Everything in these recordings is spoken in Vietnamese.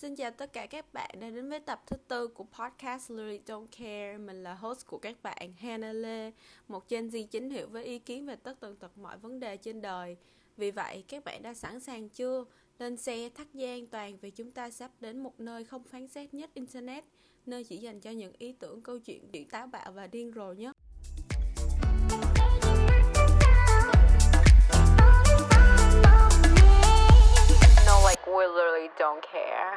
Xin chào tất cả các bạn đã đến với tập thứ tư của podcast Lily Don't Care. Mình là host của các bạn Hannah Lê, một Gen Z chính hiệu với ý kiến về tất tần tật mọi vấn đề trên đời. Vì vậy, các bạn đã sẵn sàng chưa? Lên xe thắt dây an toàn vì chúng ta sắp đến một nơi không phán xét nhất Internet, nơi chỉ dành cho những ý tưởng câu chuyện chuyện táo bạo và điên rồ nhất. We literally don't care.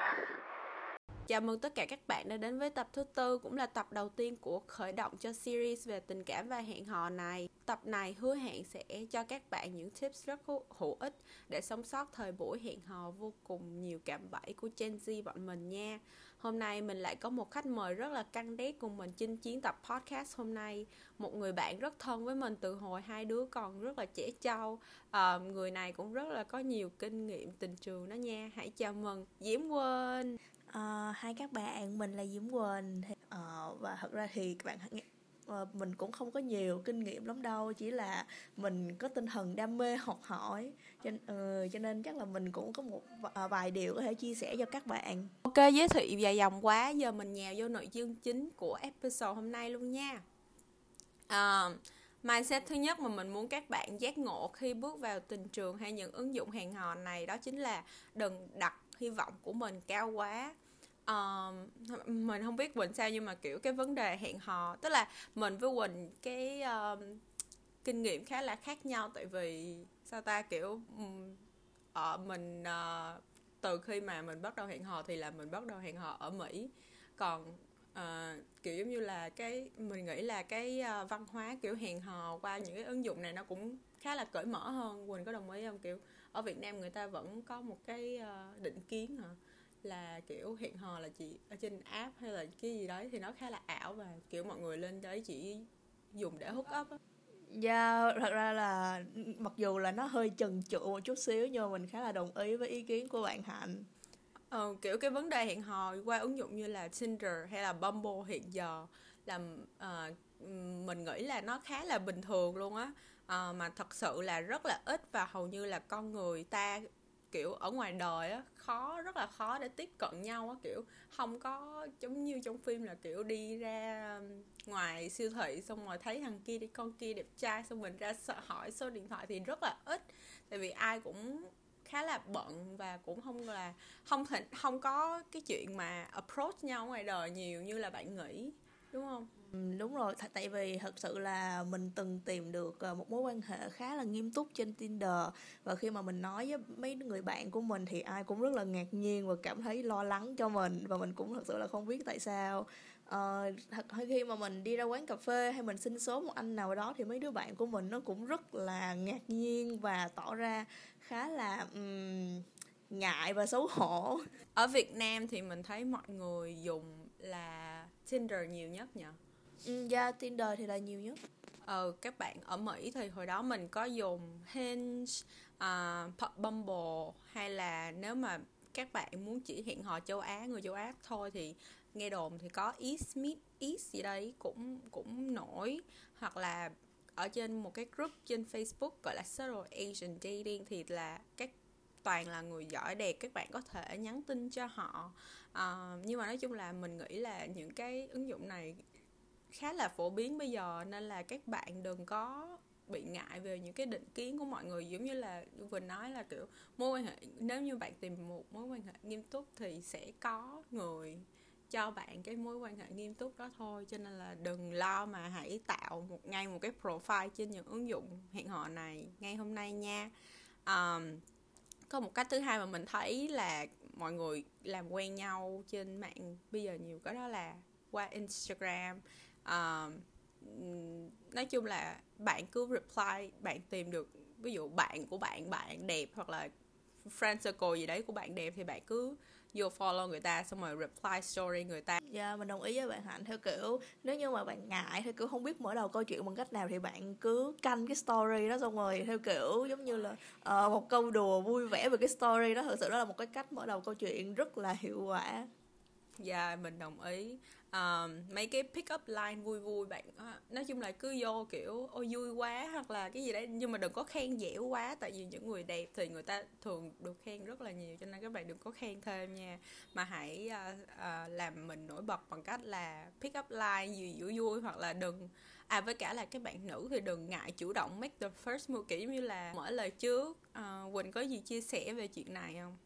Chào mừng tất cả các bạn đã đến với tập thứ tư, cũng là tập đầu tiên của khởi động cho series về tình cảm và hẹn hò này. Tập này hứa hẹn sẽ cho các bạn những tips rất hữu- ích để sống sót thời buổi hẹn hò vô cùng nhiều cảm bẫy của Gen Z bọn mình nha. Hôm nay mình lại có một khách mời rất là căng đét cùng mình chinh chiến tập podcast hôm nay. Một người bạn rất thân với mình từ hồi hai đứa còn rất là trẻ trâu. à, người này cũng rất là có nhiều kinh nghiệm tình trường đó nha. Hãy chào mừng Diễm Quên. à, ờ, hai các bạn, mình là Diễm Quỳnh à, Và thật ra thì các bạn Ờ, mình cũng không có nhiều kinh nghiệm lắm đâu Chỉ là mình có tinh thần đam mê học hỏi cho, ờ, cho nên chắc là mình cũng có một ờ, vài điều có thể chia sẻ cho các bạn Ok, giới thiệu dài dòng quá, giờ mình nhào vô nội dung chính của episode hôm nay luôn nha. uh, mindset thứ nhất mà mình muốn các bạn giác ngộ khi bước vào tình trường hay những ứng dụng hẹn hò này đó chính là đừng đặt hy vọng của mình cao quá. Ờ, mình không biết Quỳnh sao nhưng mà kiểu cái vấn đề hẹn hò tức là mình với Quỳnh cái um, kinh nghiệm khá là khác nhau. Tại vì sao ta kiểu um, ờ, mình uh, từ khi mà mình bắt đầu hẹn hò thì là mình bắt đầu hẹn hò ở Mỹ. Còn uh, kiểu giống như là cái mình nghĩ là cái uh, văn hóa kiểu hẹn hò qua những cái ứng dụng này nó cũng khá là cởi mở hơn. Quỳnh có đồng ý không? Kiểu ở Việt Nam người ta vẫn có một cái uh, định kiến hả? Là kiểu hẹn hò là chỉ ở trên app hay là cái gì đấy thì nó khá là ảo và kiểu mọi người lên đấy chỉ dùng để hook up á. Dạ, thật ra là mặc dù là nó hơi chần chừ một chút xíu Nhưng mà mình khá là đồng ý với ý kiến của bạn Hạnh. Ờ, kiểu cái vấn đề hẹn hò qua ứng dụng như là Tinder hay là Bumble hiện giờ là ờ, mình nghĩ là nó khá là bình thường luôn á. Ờ, mà thật sự là rất là ít và hầu như là con người ta kiểu, ở ngoài đời á, khó, rất là khó để tiếp cận nhau á, kiểu, không có giống như trong phim là, kiểu, đi ra ngoài siêu thị xong rồi thấy thằng kia đi, con kia đẹp trai xong mình ra sợ hỏi số điện thoại thì rất là ít. Tại vì ai cũng khá là bận và cũng không là, không thể, không có cái chuyện mà approach nhau ngoài đời nhiều như là bạn nghĩ đúng không? Ừ, đúng rồi. Tại vì thật sự là mình từng tìm được ờ, một mối quan hệ khá là nghiêm túc trên Tinder. Và khi mà mình nói với mấy người bạn của mình thì ai cũng rất là ngạc nhiên và cảm thấy lo lắng cho mình. Và mình cũng thật sự là không biết tại sao. Ờ, thật khi mà mình đi ra quán cà phê hay mình xin số một anh nào đó thì mấy đứa bạn của mình nó cũng rất là ngạc nhiên và tỏ ra khá là ừm, ngại và xấu hổ. Ở Việt Nam thì mình thấy mọi người dùng là Tinder nhiều nhất nhỉ? Ừ, dạ Tinder thì là nhiều nhất. Ờ các bạn ở Mỹ thì hồi đó mình có dùng Hinge, uh, Bumble hay là nếu mà các bạn muốn chỉ hẹn hò châu Á người châu Á thôi thì nghe đồn thì có East Meet East gì đấy cũng cũng nổi. Hoặc là ở trên một cái group trên Facebook gọi là Subtle Asian Dating thì là các toàn là người giỏi đẹp các bạn có thể nhắn tin cho họ. Ờ, nhưng mà nói chung là mình nghĩ là những cái ứng dụng này khá là phổ biến bây giờ nên là các bạn đừng có bị ngại về những cái định kiến của mọi người. Giống như là vừa nói là kiểu mối quan hệ nếu như bạn tìm một mối quan hệ nghiêm túc thì sẽ có người cho bạn cái mối quan hệ nghiêm túc đó thôi. Cho nên là đừng lo mà hãy tạo một ngay một cái profile trên những ứng dụng hẹn hò này ngay hôm nay nha. Um, có một cách thứ hai mà mình thấy là mọi người làm quen nhau trên mạng bây giờ nhiều cái đó là qua Instagram. Uh, nói chung là bạn cứ reply bạn tìm được ví dụ bạn của bạn bạn đẹp hoặc là friend circle gì đấy của bạn đẹp thì bạn cứ vô follow người ta xong rồi reply story người ta. Dạ mình đồng ý với bạn Hạnh. Theo kiểu nếu như mà bạn ngại theo kiểu không biết mở đầu câu chuyện bằng cách nào thì bạn cứ canh cái story đó xong rồi theo kiểu giống như là ờ, một câu đùa vui vẻ về cái story đó. Thực sự đó là một cái cách mở đầu câu chuyện rất là hiệu quả. Dạ mình đồng ý um, mấy cái pick up line vui vui bạn ờ, nói chung là cứ vô kiểu ôi vui quá hoặc là cái gì đấy. Nhưng mà đừng có khen dẻo quá tại vì những người đẹp thì người ta thường được khen rất là nhiều cho nên các bạn đừng có khen thêm nha. Mà hãy uh, uh, làm mình nổi bật bằng cách là pick up line gì vui vui hoặc là đừng à với cả là các bạn nữ thì đừng ngại chủ động make the first move kiểu như là mở lời trước. Uh, Quỳnh có gì chia sẻ về chuyện này không?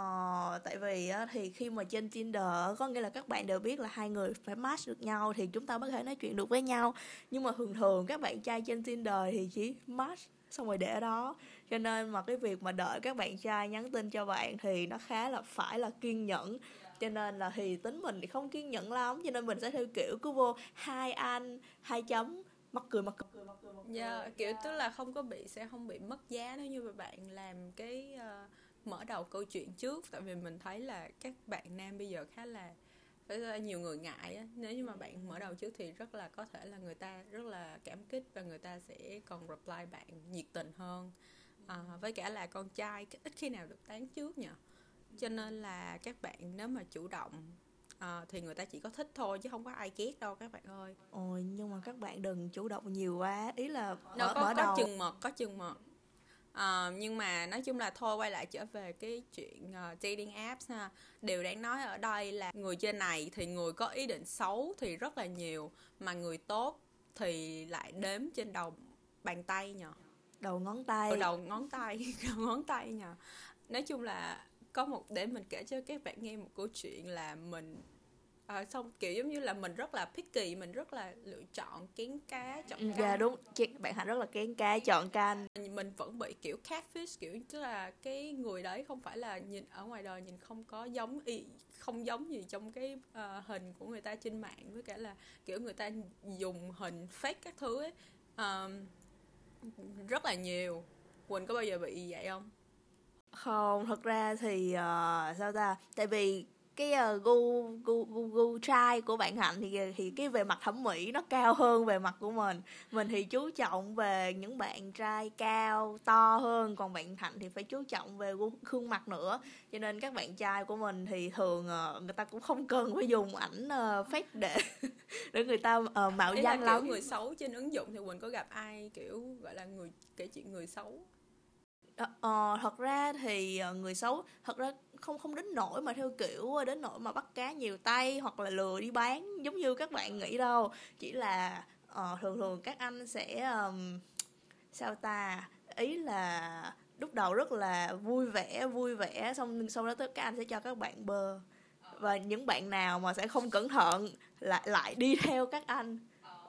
Ờ, tại vì á, thì khi mà trên Tinder có nghĩa là các bạn đều biết là hai người phải match được nhau thì chúng ta mới có thể nói chuyện được với nhau. Nhưng mà thường thường các bạn trai trên Tinder thì chỉ match xong rồi để đó. Cho nên mà cái việc mà đợi các bạn trai nhắn tin cho bạn thì nó khá là phải là kiên nhẫn. Cho nên là thì tính mình thì không kiên nhẫn lắm. Cho nên mình sẽ theo kiểu cứ vô hai anh hai chấm mắc cười mắc cười mắc cười mắc cười. Dạ, kiểu tức là không có bị sẽ không bị mất giá nếu như mà bạn làm cái ờ, mở đầu câu chuyện trước tại vì mình thấy là các bạn nam bây giờ khá là nhiều người ngại á. Nếu như mà bạn mở đầu trước thì rất là có thể là người ta rất là cảm kích và người ta sẽ còn reply bạn nhiệt tình hơn. À, với cả là con trai ít khi nào được tán trước nhỉ cho nên là các bạn nếu mà chủ động ờ, thì người ta chỉ có thích thôi chứ không có ai ghét đâu các bạn ơi. Ôi nhưng mà các bạn đừng chủ động nhiều quá. Ý là nó mở, có mở có đầu. chừng mực có chừng mực Ờ, nhưng mà nói chung là thôi quay lại trở về cái chuyện ờ, dating apps ha. Điều đáng nói ở đây là người trên này thì người có ý định xấu thì rất là nhiều mà người tốt thì lại đếm trên đầu bàn tay nhờ. Đầu ngón tay. Ở đầu ngón tay đầu ngón tay nhờ. Nói chung là có một để mình kể cho các bạn nghe một câu chuyện là mình à, xong kiểu giống như là mình rất là picky mình rất là lựa chọn kén cá chọn Ừ, cá. Dạ đúng. Bạn Hạnh rất là kén cá chọn canh mình vẫn bị kiểu catfish kiểu tức là cái người đấy không phải là nhìn ở ngoài đời nhìn không có giống y không giống gì trong cái ờ, hình của người ta trên mạng với cả là kiểu người ta dùng hình fake các thứ ấy. Ờm, rất là nhiều. Quỳnh có bao giờ bị vậy không? Không, thật ra thì ờ, sao ta? Tại vì cái ờ, gu gu gu gu trai của bạn Hạnh thì thì cái về mặt thẩm mỹ nó cao hơn về mặt của mình. Mình thì chú trọng về những bạn trai cao to hơn, còn bạn Hạnh thì phải chú trọng về gu- khuôn mặt nữa. Cho nên các bạn trai của mình thì thường ờ, người ta cũng không cần phải dùng ảnh ờ, fake để để người ta ờ, mạo là danh kiểu lắm. người xấu trên ứng dụng thì quỳnh có gặp ai kiểu gọi là người kể chuyện người xấu Ờ, ờ, thật ra thì ờ, người xấu thật ra không không đến nỗi mà theo kiểu đến nỗi mà bắt cá nhiều tay hoặc là lừa đi bán giống như các bạn nghĩ đâu. Chỉ là ờ, thường thường các anh sẽ um, sao ta ý là lúc đầu rất là vui vẻ vui vẻ xong sau đó tới các anh sẽ cho các bạn bơ. Và những bạn nào mà sẽ không cẩn thận lại lại đi theo các anh.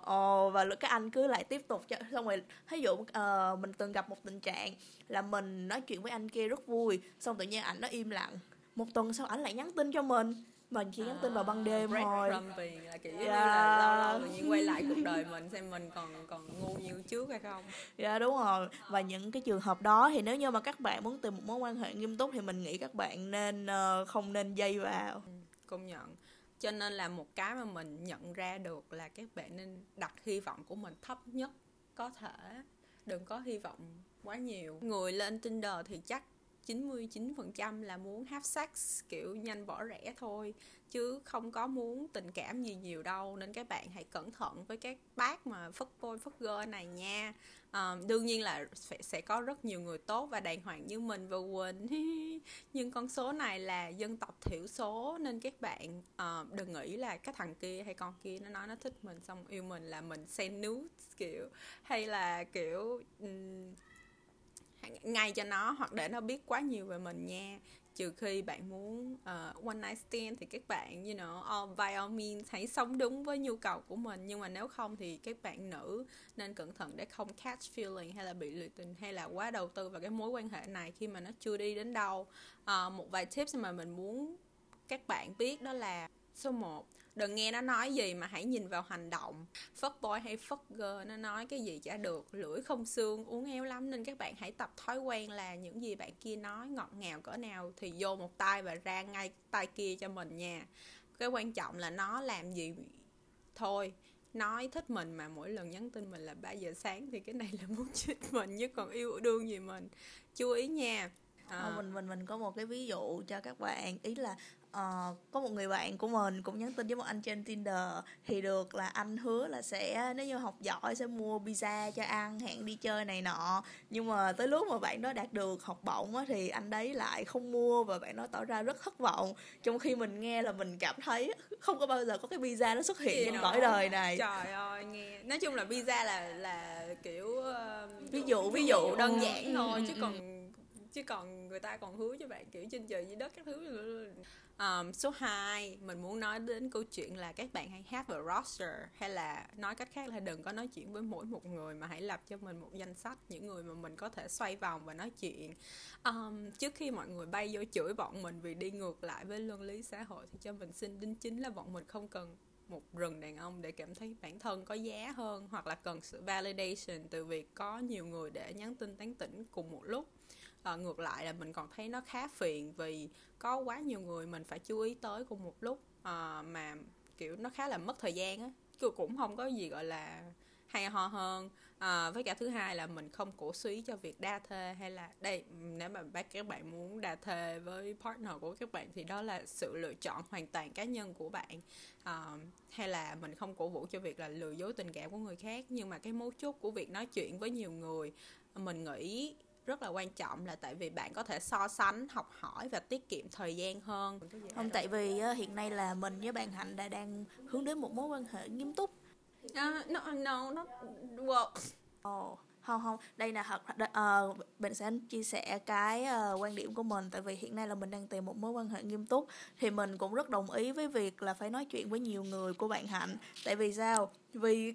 Ồ, và các anh cứ lại tiếp tục cho xong rồi ví dụ ờ, mình từng gặp một tình trạng là mình nói chuyện với anh kia rất vui xong tự nhiên ảnh nó im lặng. Một tuần sau ảnh lại nhắn tin cho mình. Mình chỉ nhắn tin vào ban đêm thôi. breadcrumbing là kiểu như Dạ. là lâu lâu tự nhiên quay lại cuộc đời mình xem mình còn còn ngu như trước hay không. Dạ đúng rồi. Và những cái trường hợp đó thì nếu như mà các bạn muốn tìm một mối quan hệ nghiêm túc thì mình nghĩ các bạn nên ờ, không nên dây vào. Công nhận cho nên là một cái mà mình nhận ra được là các bạn nên đặt hy vọng của mình thấp nhất có thể. Đừng có hy vọng quá nhiều. Người lên Tinder thì chắc 99% là muốn have sex kiểu nhanh bỏ rẻ thôi chứ không có muốn tình cảm gì nhiều đâu. Nên các bạn hãy cẩn thận với các bác mà phất bôi phất gơ này nha. À, đương nhiên là sẽ, sẽ có rất nhiều người tốt và đàng hoàng như mình và Quỳnh. Nhưng con số này là dân tộc thiểu số nên các bạn uh, đừng nghĩ là cái thằng kia hay con kia nó nói nó thích mình xong yêu mình là mình send nudes kiểu. Hay là kiểu um, ngay cho nó hoặc để nó biết quá nhiều về mình nha. Trừ khi bạn muốn uh, one night stand thì các bạn you know all, by all means hãy sống đúng với nhu cầu của mình. Nhưng mà nếu không thì các bạn nữ nên cẩn thận để không catch feeling hay là bị lụy tình hay là quá đầu tư vào cái mối quan hệ này khi mà nó chưa đi đến đâu. Uh, một vài tips mà mình muốn các bạn biết đó là số 1 đừng nghe nó nói gì mà hãy nhìn vào hành động. Fuck boy hay fuck girl, nó nói cái gì chả được. Lưỡi không xương, uống éo lắm nên các bạn hãy tập thói quen là những gì bạn kia nói ngọt ngào cỡ nào thì vô một tay và ra ngay tay kia cho mình nha. Cái quan trọng là nó làm gì? Thôi, nói thích mình mà mỗi lần nhắn tin mình là 3 giờ sáng thì cái này là muốn chết mình, chứ còn yêu đương gì mình. Chú ý nha. À. Ờ, mình mình mình có một cái ví dụ cho các bạn ý là ờ, có một người bạn của mình cũng nhắn tin với một anh trên Tinder thì được là anh hứa là sẽ nếu như học giỏi sẽ mua pizza cho ăn hẹn đi chơi này nọ nhưng mà tới lúc mà bạn đó đạt được học bổng á, thì anh đấy lại không mua và bạn đó tỏ ra rất thất vọng trong khi mình nghe là mình cảm thấy không có bao giờ có cái pizza nó xuất hiện trong cõi đời này trời ơi nghe nói chung là pizza là là kiểu uh, Ví dụ, ví ví dụ dụ. đơn Ừ, giản ừ, thôi ừ, chứ ừ. còn chứ còn người ta còn hứa cho bạn kiểu trên trời dưới đất các thứ. Um, số 2 mình muốn nói đến câu chuyện là các bạn hãy have a roster hay là nói cách khác là đừng có nói chuyện với mỗi một người mà hãy lập cho mình một danh sách những người mà mình có thể xoay vòng và nói chuyện. Um, trước khi mọi người bay vô chửi bọn mình vì đi ngược lại với luân lý xã hội thì cho mình xin đính chính là bọn mình không cần một rừng đàn ông để cảm thấy bản thân có giá hơn hoặc là cần sự validation từ việc có nhiều người để nhắn tin tán tỉnh cùng một lúc à, ngược lại là mình còn thấy nó khá phiền vì có quá nhiều người mình phải chú ý tới cùng một lúc à, mà kiểu nó khá là mất thời gian á. Cũng không có gì gọi là hay ho hơn. À, với cả thứ hai là mình không cổ suý cho việc đa thê hay là đây nếu mà bác các bạn muốn đa thê với partner của các bạn thì đó là sự lựa chọn hoàn toàn cá nhân của bạn. À, hay là mình không cổ vũ cho việc là lừa dối tình cảm của người khác nhưng mà cái mấu chốt của việc nói chuyện với nhiều người mình nghĩ rất là quan trọng là tại vì bạn có thể so sánh học hỏi và tiết kiệm thời gian hơn không tại vì hiện nay là mình với bạn hạnh đã đang hướng đến một mối quan hệ nghiêm túc uh, no no not well Ồ, không không, đây là thật ờ, mình sẽ chia sẻ cái ờ, quan điểm của mình tại vì hiện nay là mình đang tìm một mối quan hệ nghiêm túc thì mình cũng rất đồng ý với việc là phải nói chuyện với nhiều người của bạn Hạnh. Tại vì sao? Vì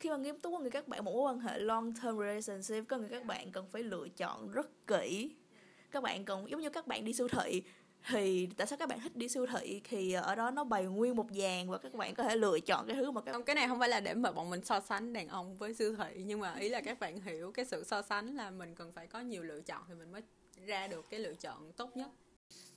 khi mà nghiêm túc có nghĩa các bạn một mối quan hệ long term relationship có nghĩa các bạn cần phải lựa chọn rất kỹ. Các bạn cần giống như các bạn đi siêu thị thì tại sao các bạn thích đi siêu thị thì ở đó nó bày nguyên một dàn và các bạn có thể lựa chọn cái thứ mà các không cái này không phải là để mà bọn mình so sánh đàn ông với siêu thị nhưng mà ý là các bạn hiểu cái sự so sánh là mình cần phải có nhiều lựa chọn thì mình mới ra được cái lựa chọn tốt nhất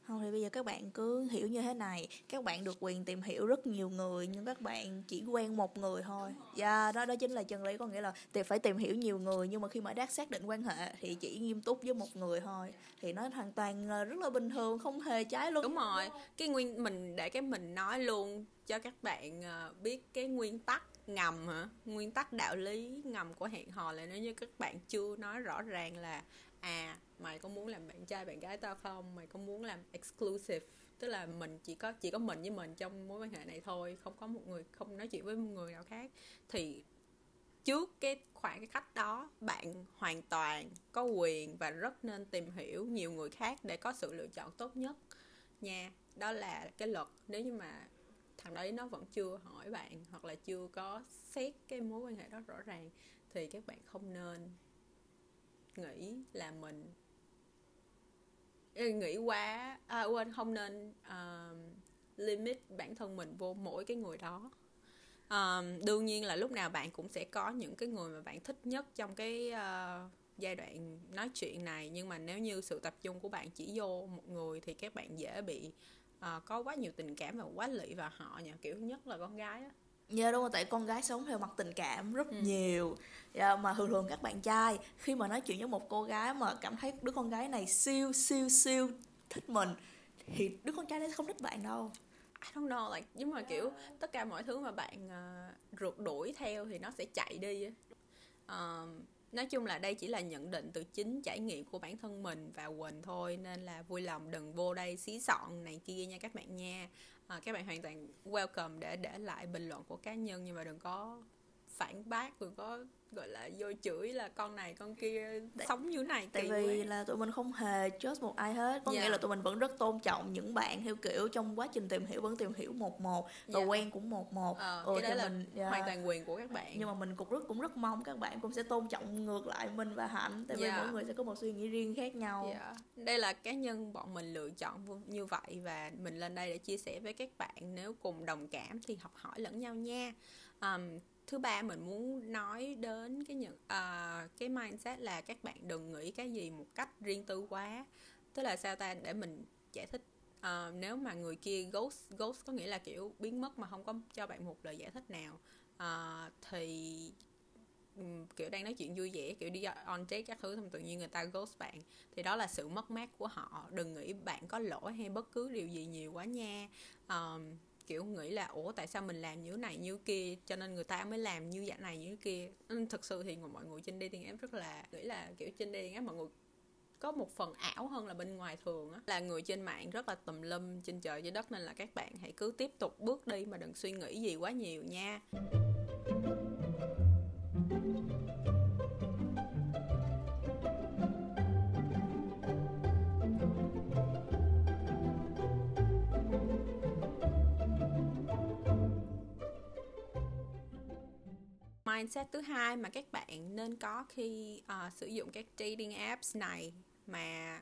không thì bây giờ các bạn cứ hiểu như thế này. Các bạn được quyền tìm hiểu rất nhiều người, Nhưng các bạn chỉ quen một người thôi. Dạ đó đó chính là chân lý, Có nghĩa là thì phải tìm hiểu nhiều người, Nhưng mà khi mà đã xác định quan hệ Thì chỉ nghiêm túc với một người thôi. Thì nó hoàn toàn ờ, rất là bình thường, Không hề trái luôn đúng rồi. Cái nguyên, mình để cái mình nói luôn cho các bạn ờ, biết cái nguyên tắc ngầm hả? Nguyên tắc đạo lý ngầm của hẹn hò là nếu như các bạn chưa nói rõ ràng là à mày có muốn làm bạn trai, bạn gái tao không? Mày có muốn làm exclusive? Tức là mình chỉ có chỉ có mình với mình trong mối quan hệ này thôi, không có một người, không nói chuyện với một người nào khác. Thì trước cái khoảng cái khách đó, bạn hoàn toàn có quyền và rất nên tìm hiểu nhiều người khác để có sự lựa chọn tốt nhất nha. Đó là cái luật. Nếu như mà thằng đấy nó vẫn chưa hỏi bạn hoặc là chưa có xét cái mối quan hệ đó rõ ràng, thì các bạn không nên nghĩ là mình nghĩ quá. À, quên không nên uh, limit bản thân mình vô mỗi cái người đó. Um, đương nhiên là lúc nào bạn cũng sẽ có những cái người mà bạn thích nhất trong cái uh, giai đoạn nói chuyện này. Nhưng mà nếu như sự tập trung của bạn chỉ vô một người thì các bạn dễ bị uh, có quá nhiều tình cảm và quá lụy vào họ nha kiểu nhất là con gái á. Dạ đúng rồi, tại con gái sống theo mặt tình cảm rất nhiều. Dạ, Mà thường thường các bạn trai Khi mà nói chuyện với một cô gái mà cảm thấy đứa con gái này siêu siêu siêu thích mình Thì đứa con trai đấy không thích bạn đâu. I don't know like nhưng mà kiểu tất cả mọi thứ mà bạn uh, rượt đuổi theo thì nó sẽ chạy đi á. Nói chung là đây chỉ là nhận định từ chính trải nghiệm của bản thân mình và Quỳnh thôi nên là vui lòng đừng vô đây xí xọn này kia nha các bạn nha. À, các bạn hoàn toàn welcome để để lại bình luận của cá nhân nhưng mà đừng có phản bác đừng có gọi là vô chửi là con này con kia sống như này Tại vì quá. là tụi mình không hề judge một ai hết Có Dạ. nghĩa là tụi mình vẫn rất tôn trọng những bạn theo kiểu Trong quá trình tìm hiểu vẫn tìm hiểu một một Và Dạ. quen cũng một một Ờ, Ừ, cái đó là mình- dạ. hoàn toàn quyền của các bạn Nhưng mà mình cũng rất cũng rất mong các bạn cũng sẽ tôn trọng ngược lại mình và Hạnh Tại vì mỗi người sẽ có một suy nghĩ riêng khác nhau Dạ. Đây là cá nhân bọn mình lựa chọn như vậy và mình lên đây để chia sẻ với các bạn nếu cùng đồng cảm thì học hỏi lẫn nhau nha. Um, thứ ba mình muốn nói đến cái nhận uh, ờ, cái mindset là các bạn đừng nghĩ cái gì một cách riêng tư quá. Tức là sao ta? Để mình giải thích. Uh, nếu mà người kia ghost ghost có nghĩa là kiểu biến mất mà không có cho bạn một lời giải thích nào uh, thì um, kiểu đang nói chuyện vui vẻ kiểu đi on date các thứ xong tự nhiên người ta ghost bạn thì đó là sự mất mát của họ. Đừng nghĩ bạn có lỗi hay bất cứ điều gì nhiều quá nha. Uh, kiểu nghĩ là, ủa, tại sao mình làm như này, như kia, cho nên người ta mới làm như dạng này, như kia? Ừ, thực sự thì mọi người trên dating app rất là nghĩ là, kiểu, trên dating app mọi người có một phần ảo hơn là bên ngoài thường á. Là người trên mạng rất là tùm lum trên trời dưới đất nên là các bạn hãy cứ tiếp tục bước đi mà đừng suy nghĩ gì quá nhiều nha. Mindset thứ hai mà các bạn nên có khi uh, sử dụng các dating apps này mà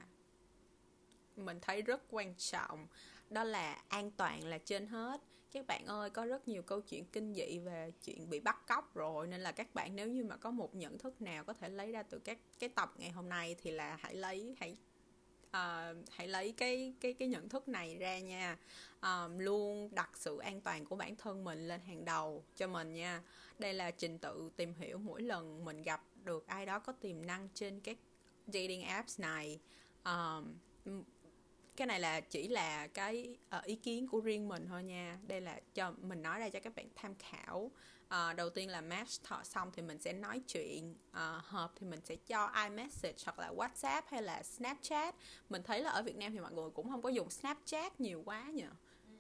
mình thấy rất quan trọng đó là an toàn là trên hết. Các bạn ơi có rất nhiều câu chuyện kinh dị về chuyện bị bắt cóc rồi nên là các bạn nếu như mà có một nhận thức nào có thể lấy ra từ các cái tập ngày hôm nay thì là hãy lấy hãy uh, hãy lấy cái cái cái nhận thức này ra nha. Um, luôn đặt sự an toàn của bản thân mình lên hàng đầu cho mình nha. Đây là trình tự tìm hiểu mỗi lần mình gặp được ai đó có tiềm năng trên các dating apps này. Um, cái này là chỉ là cái ờ, ý kiến của riêng mình thôi nha. Đây là cho mình nói ra cho các bạn tham khảo. Ờ, đầu tiên là match thọ xong thì mình sẽ nói chuyện Ờ, hợp thì mình sẽ cho iMessage hoặc là WhatsApp hay là Snapchat. Mình thấy là ở Việt Nam thì mọi người cũng không có dùng Snapchat nhiều quá nhỉ.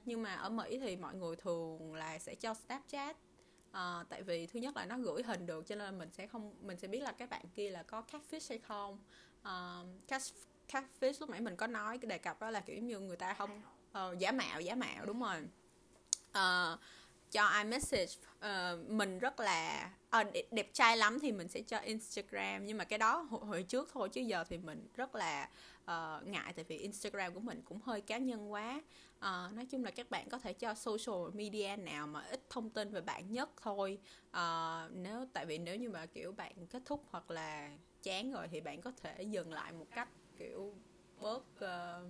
Nhưng mà ở Mỹ thì mọi người thường là sẽ cho Snapchat. À, tại vì thứ nhất là nó gửi hình được cho nên mình sẽ không mình sẽ biết là các bạn kia là có catfish hay không. Ờ, cat catfish lúc nãy mình có nói cái đề cập đó là kiểu như người ta không ờ, giả mạo giả mạo đúng rồi. Ờ, cho iMessage ờ, mình rất là ờ, đẹp, đẹp trai lắm thì mình sẽ cho Instagram nhưng mà cái đó hồi, hồi trước thôi chứ giờ thì mình rất là ờ, ngại tại vì Instagram của mình cũng hơi cá nhân quá. Ờ, nói chung là các bạn có thể cho social media nào mà ít thông tin về bạn nhất thôi. Ờ, nếu tại vì nếu như mà kiểu bạn kết thúc hoặc là chán rồi thì bạn có thể dừng lại một cách kiểu bớt ờ,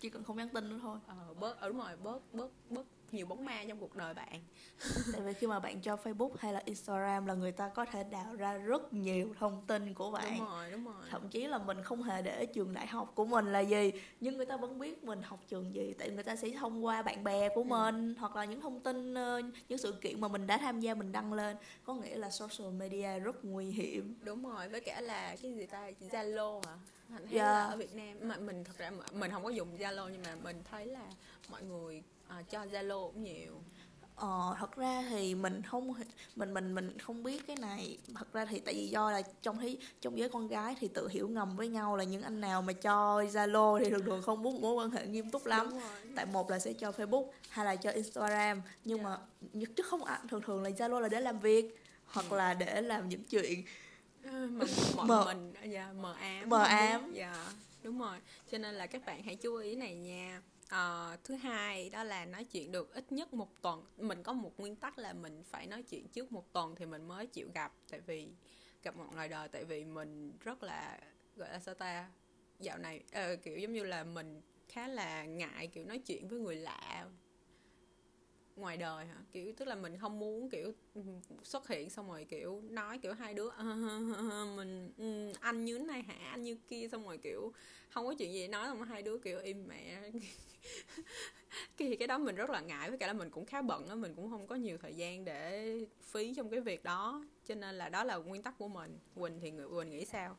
chỉ cần không nhắn tin nữa thôi. ờ, bớt ờ, đúng rồi bớt bớt bớt nhiều bóng ma trong cuộc đời bạn. Tại vì khi mà bạn cho Facebook hay là Instagram là người ta có thể đào ra rất nhiều thông tin của bạn. đúng rồi đúng rồi. Thậm chí là mình không hề để trường đại học của mình là gì nhưng người ta vẫn biết mình học trường gì. Tại người ta sẽ thông qua bạn bè của Ừ. mình hoặc là những thông tin ờ, những sự kiện mà mình đã tham gia mình đăng lên. Có nghĩa là social media rất nguy hiểm. Đúng rồi với cả là cái gì ta? Zalo hả? Mình thấy Dạ. là ở Việt Nam? Mà mình thật ra mình không có dùng zalo nhưng mà mình thấy là mọi người à, cho zalo cũng nhiều. Ờ, thật ra thì mình không mình mình mình không biết cái này. Thật ra thì tại vì do là trong thế trong giới con gái thì tự hiểu ngầm với nhau là những anh nào mà cho Zalo thì thường thường không muốn mối quan hệ nghiêm túc lắm. Tại một là sẽ cho Facebook hay là cho Instagram. Nhưng mà chứ không thường thường là Zalo là để làm việc hoặc là để làm những chuyện Ừ, mình Mờ- mình dạ, mờ ám Mờ ám. dạ đúng rồi. Cho nên là các bạn hãy chú ý này nha Ờ, thứ hai đó là nói chuyện được ít nhất một tuần. Mình có một nguyên tắc là mình phải nói chuyện trước một tuần thì mình mới chịu gặp. Tại vì gặp một ngoài đời tại vì mình rất là gọi là sao ta dạo này uh, kiểu giống như là mình khá là ngại kiểu nói chuyện với người lạ ngoài đời hả? Kiểu, tức là mình không muốn, kiểu, xuất hiện xong rồi, kiểu, nói kiểu hai đứa ờ, ờ, ờ, mình ừ, anh như thế này hả? Anh như kia. Xong rồi, kiểu, không có chuyện gì để nói xong rồi hai đứa, kiểu, im mẹ. Cái cái đó mình rất là ngại, với cả là mình cũng khá bận á, mình cũng không có nhiều thời gian để phí trong cái việc đó. Cho nên là đó là nguyên tắc của mình. Quỳnh thì người quỳnh nghĩ sao?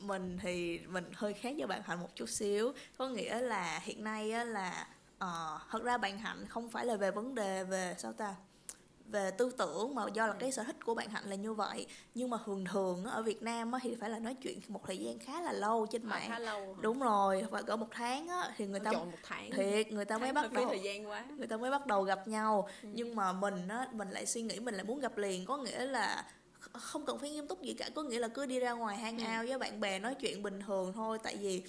Mình thì mình hơi khác với bạn hạnh một chút xíu. Có nghĩa là hiện nay á là ờ, thật ra bạn hạnh không phải là về vấn đề về sao ta về tư tưởng mà do là cái sở thích của bạn hạnh là như vậy. Nhưng mà thường thường ở Việt Nam thì phải là nói chuyện một thời gian khá là lâu trên Ờ, mạng. khá lâu hả? đúng rồi và cỡ một tháng á, thì người ta Trời, một tháng. thiệt người ta mới Tháng bắt hơi phí đầu thời gian quá. người ta mới bắt đầu gặp nhau. Ừ. nhưng mà mình á mình lại suy nghĩ mình lại muốn gặp liền có nghĩa là kh- không cần phải nghiêm túc gì cả. Có nghĩa là cứ đi ra ngoài hang Ừ. out với bạn bè nói chuyện bình thường thôi. Tại vì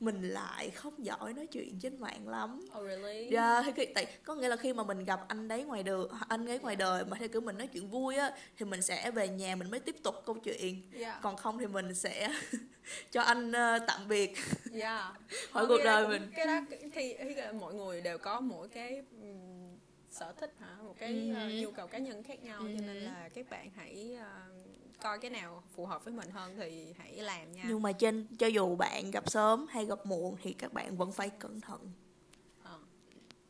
mình lại không giỏi nói chuyện trên mạng lắm oh really Dạ, thì tại có nghĩa là khi mà mình gặp anh đấy ngoài đường, anh ấy ngoài đời mà theo kiểu mình nói chuyện vui á thì mình sẽ về nhà mình mới tiếp tục câu chuyện. yeah Còn không thì mình sẽ cho anh ờ, tạm biệt. yeah Hỏi Ờ, cuộc đời cũng- mình. cái đó thì là mọi người đều có mỗi cái ừm, sở thích hả một cái Ừ. nhu cầu cá nhân khác nhau cho nên Ừ. là các bạn hãy ờ, coi cái nào phù hợp với mình hơn thì hãy làm nha. Nhưng mà trên cho dù bạn gặp sớm hay gặp muộn thì các bạn vẫn phải cẩn thận. Ờ.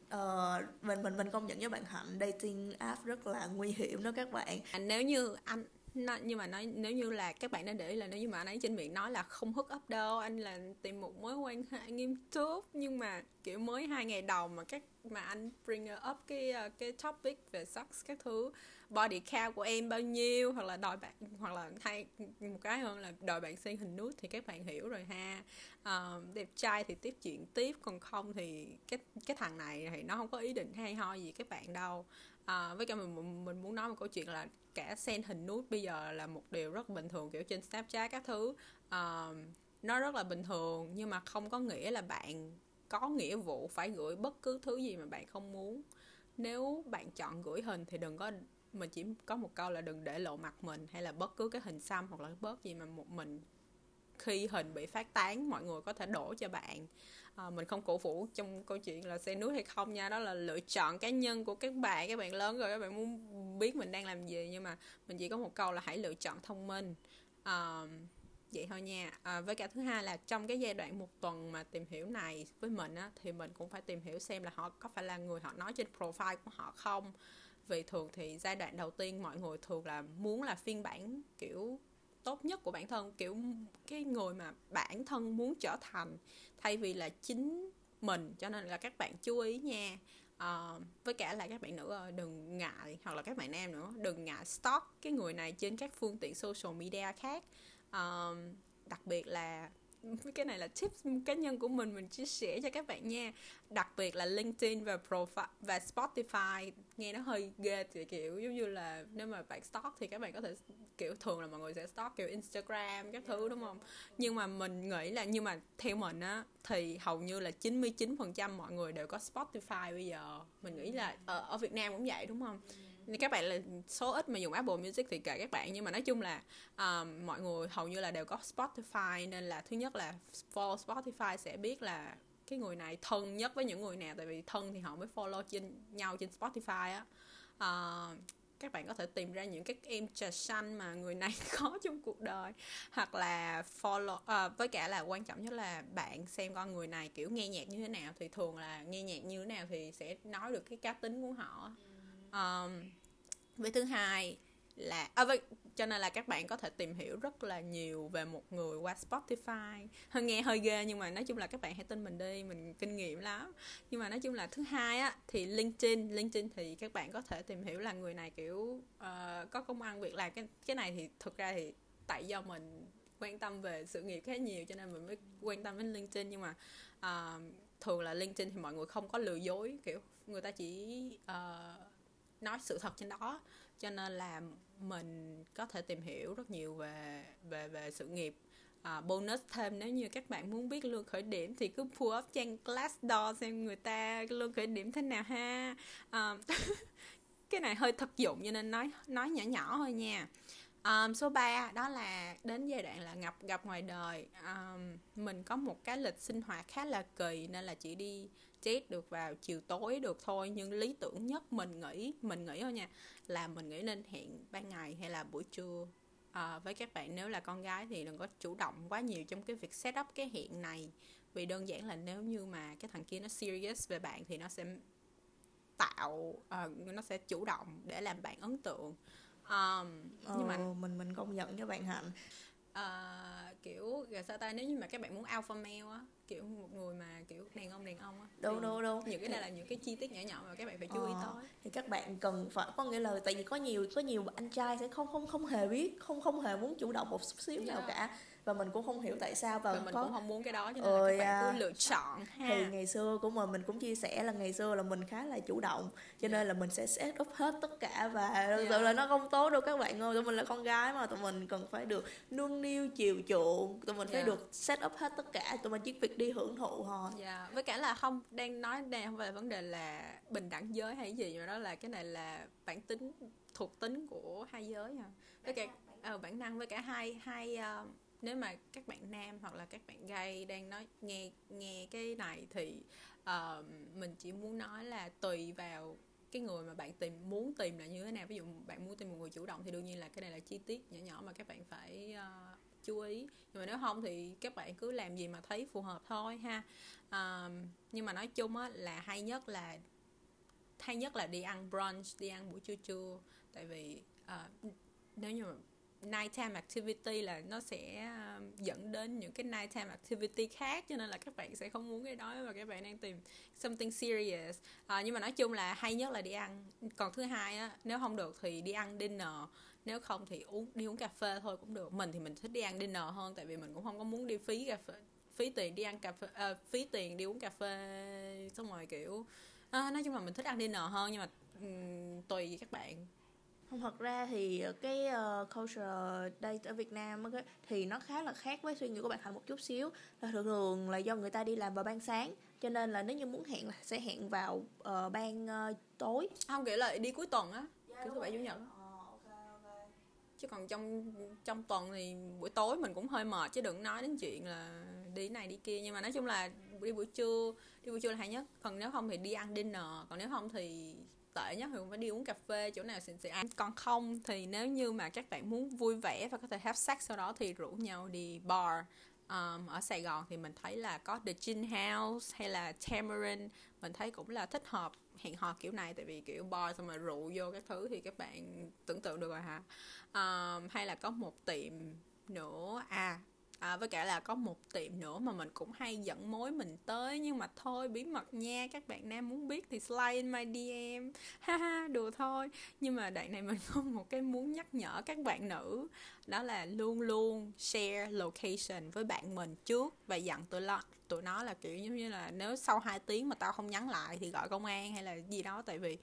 Ờ, mình mình mình công nhận với bạn hạnh dating app rất là nguy hiểm đó các bạn. À, nếu như anh nó, nhưng mà nói nếu như là các bạn nên để ý là nếu như mà anh ấy trên miệng nói là không hút up đâu anh là tìm một mối quan hệ nghiêm túc nhưng mà kiểu mới hai ngày đầu mà các mà anh bring up cái ờ, cái topic về sex các thứ body count của em bao nhiêu hoặc là đòi bạn hoặc là thay một cái hơn là đòi bạn xem hình nút thì các bạn hiểu rồi ha. À, đẹp trai thì tiếp chuyện tiếp còn không thì cái cái thằng này thì nó không có ý định hay ho gì các bạn đâu. À, với cả mình mình muốn nói một câu chuyện là cả send hình nút bây giờ là một điều rất bình thường kiểu trên snapchat các thứ. À, nó rất là bình thường nhưng mà không có nghĩa là bạn có nghĩa vụ phải gửi bất cứ thứ gì mà bạn không muốn. Nếu bạn chọn gửi hình thì đừng có mình chỉ có một câu là đừng để lộ mặt mình hay là bất cứ cái hình xăm hoặc là bớt gì mà một mình khi hình bị phát tán mọi người có thể đổ cho bạn. À, mình không cổ vũ trong câu chuyện là xe nước hay không nha đó là lựa chọn cá nhân của các bạn các bạn lớn rồi các bạn muốn biết mình đang làm gì. Nhưng mà mình chỉ có một câu là hãy lựa chọn thông minh. À, vậy thôi nha. À, với cả thứ hai là trong cái giai đoạn một tuần mà tìm hiểu này với mình á thì mình cũng phải tìm hiểu xem là họ có phải là người họ nói trên profile của họ không vì thường thì giai đoạn đầu tiên mọi người thường là muốn là phiên bản kiểu tốt nhất của bản thân kiểu cái người mà bản thân muốn trở thành thay vì là chính mình cho nên là các bạn chú ý nha. Ờ, với cả là các bạn nữ ơi đừng ngại hoặc là các bạn nam nữa đừng ngại stalk cái người này trên các phương tiện social media khác. Ờ, đặc biệt là cái này là tips cá nhân của mình mình chia sẻ cho các bạn nha. Đặc biệt là LinkedIn và profile và Spotify nghe nó hơi ghê thì kiểu giống như là nếu mà bạn stalk thì các bạn có thể kiểu thường là mọi người sẽ stalk kiểu Instagram các thứ đúng không? Nhưng mà mình nghĩ là nhưng mà theo mình á thì hầu như là 99% mọi người đều có Spotify bây giờ. Mình nghĩ là ở, ở Việt Nam cũng vậy đúng không? Thì các bạn là số ít mà dùng Apple Music thì kệ các bạn. Nhưng mà nói chung là um, mọi người hầu như là đều có Spotify nên là thứ nhất là follow Spotify sẽ biết là cái người này thân nhất với những người nào. Tại vì thân thì họ mới follow trên nhau trên Spotify á. Uh, các bạn có thể tìm ra những cái em trà xanh mà người này có trong cuộc đời. Hoặc là follow à, với cả là quan trọng nhất là bạn xem con người này kiểu nghe nhạc như thế nào. Thì thường là nghe nhạc như thế nào thì sẽ nói được cái cá tính của họ um, với thứ hai là à, với, cho nên là các bạn có thể tìm hiểu rất là nhiều về một người qua Spotify. Hơi nghe hơi ghê nhưng mà nói chung là các bạn hãy tin mình đi mình kinh nghiệm lắm. Nhưng mà nói chung là thứ hai á thì LinkedIn. LinkedIn thì các bạn có thể tìm hiểu là người này kiểu uh, có công ăn việc làm. Cái cái này thì thực ra thì tại do mình quan tâm về sự nghiệp khá nhiều cho nên mình mới quan tâm đến LinkedIn. Nhưng mà uh, thường là LinkedIn thì mọi người không có lừa dối kiểu người ta chỉ uh, nói sự thật trên đó. Cho nên là mình có thể tìm hiểu rất nhiều về về về sự nghiệp. À, bonus thêm nếu như các bạn muốn biết lương khởi điểm thì cứ pull up trang Glassdoor xem người ta lương khởi điểm thế nào ha. À, cái này hơi thực dụng cho nên nói nói nhỏ nhỏ thôi nha. Um, số 3 đó là đến giai đoạn là gặp gặp ngoài đời. Um, mình có một cái lịch sinh hoạt khá là kỳ nên là chỉ đi date được vào chiều tối được thôi nhưng lý tưởng nhất mình nghĩ mình nghĩ thôi nha là mình nghĩ nên hẹn ban ngày hay là buổi trưa. À, với các bạn nếu là con gái thì đừng có chủ động quá nhiều trong cái việc set up cái hẹn này. Vì đơn giản là nếu như mà cái thằng kia nó serious về bạn thì nó sẽ tạo uh, nó sẽ chủ động để làm bạn ấn tượng. Um, nhưng mà mình mình công nhận với bạn hạnh ờ, kiểu gọi sao ta nếu như mà các bạn muốn alpha male á kiểu một người mà kiểu đàn ông đàn ông á đâu đâu đâu những cái này là những cái chi tiết nhỏ nhỏ mà các bạn phải chú ý Ờ, tới. thì các bạn cần phải có nghĩa là tại vì có nhiều có nhiều anh trai sẽ không không không hề biết không không hề muốn chủ động một chút xíu nào Yeah. cả và mình cũng không hiểu tại sao và, và mình có cũng không muốn cái đó cho nên Ôi là các bạn cứ lựa chọn ha thì ngày xưa của mình mình cũng chia sẻ là ngày xưa là mình khá là chủ động cho nên là mình sẽ set up hết tất cả và thực sự Yeah. là nó không tốt đâu các bạn ơi tụi mình là con gái mà tụi mình cần phải được nương niu chiều chuộng tụi mình phải Yeah. được set up hết tất cả tụi mình chỉ việc đi hưởng thụ thôi Dạ, với cả là không đang nói đây không phải là vấn đề là bình đẳng giới hay gì mà đó là cái này là bản tính thuộc tính của hai giới à. Với cả ờ, bản năng với cả hai hai ờ, nếu mà các bạn nam hoặc là các bạn gay đang nói nghe nghe cái này thì uh, mình chỉ muốn nói là tùy vào cái người mà bạn tìm muốn tìm là như thế nào. Ví dụ bạn muốn tìm một người chủ động thì đương nhiên là cái này là chi tiết nhỏ nhỏ mà các bạn phải uh, chú ý. Nhưng mà nếu không thì các bạn cứ làm gì mà thấy phù hợp thôi ha. Uh, nhưng mà nói chung á là hay nhất là hay nhất là đi ăn brunch đi ăn buổi trưa trưa. Tại vì uh, nếu như mà nighttime activity là nó sẽ um, dẫn đến những cái nighttime activity khác cho nên là các bạn sẽ không muốn cái đó mà các bạn đang tìm something serious. À, nhưng mà nói chung là hay nhất là đi ăn. Còn thứ hai á nếu không được thì đi ăn dinner. Nếu không thì uống đi uống cà phê thôi cũng được. Mình thì mình thích đi ăn dinner hơn tại vì mình cũng không có muốn đi phí cà phê phí tiền đi ăn cà phê à, phí tiền đi uống cà phê xong rồi kiểu à, nói chung là mình thích ăn dinner hơn nhưng mà um, tùy các bạn không thật ra thì cái uh, culture đây ở Việt Nam ấy, thì nó khá là khác với suy nghĩ của bạn Hạnh một chút xíu. Là thường thường là do người ta đi làm vào ban sáng cho nên là nếu như muốn hẹn là sẽ hẹn vào uh, ban uh, tối. Không kiểu là đi cuối tuần á yeah, kiểu thứ bảy chủ nhật chứ còn trong trong tuần thì buổi tối mình cũng hơi mệt chứ đừng nói đến chuyện là đi này đi kia. Nhưng mà nói chung là đi buổi trưa đi buổi trưa là hay nhất. Còn nếu không thì đi ăn dinner còn nếu không thì tệ nhất thì cũng phải đi uống cà phê chỗ nào xịn xịn. Ăn còn không thì nếu như mà các bạn muốn vui vẻ và có thể have sex sau đó thì rủ nhau đi bar um, ở Sài Gòn thì mình thấy là có The Gin House hay là Tamarind. Mình thấy cũng là thích hợp hẹn hò kiểu này tại vì kiểu bar xong rồi rượu vô các thứ thì các bạn tưởng tượng được rồi hả? Um, hay là có một tiệm nữa. À à, với cả là có một tiệm nữa mà mình cũng hay dẫn mối mình tới nhưng mà thôi bí mật nha các bạn nam muốn biết thì slide in my DM ha ha đùa thôi. Nhưng mà đoạn này mình có một cái muốn nhắc nhở các bạn nữ đó là luôn luôn share location với bạn mình trước và dặn tụi lo tụi nó là kiểu giống như là nếu sau 2 tiếng mà tao không nhắn lại thì gọi công an hay là gì đó tại vì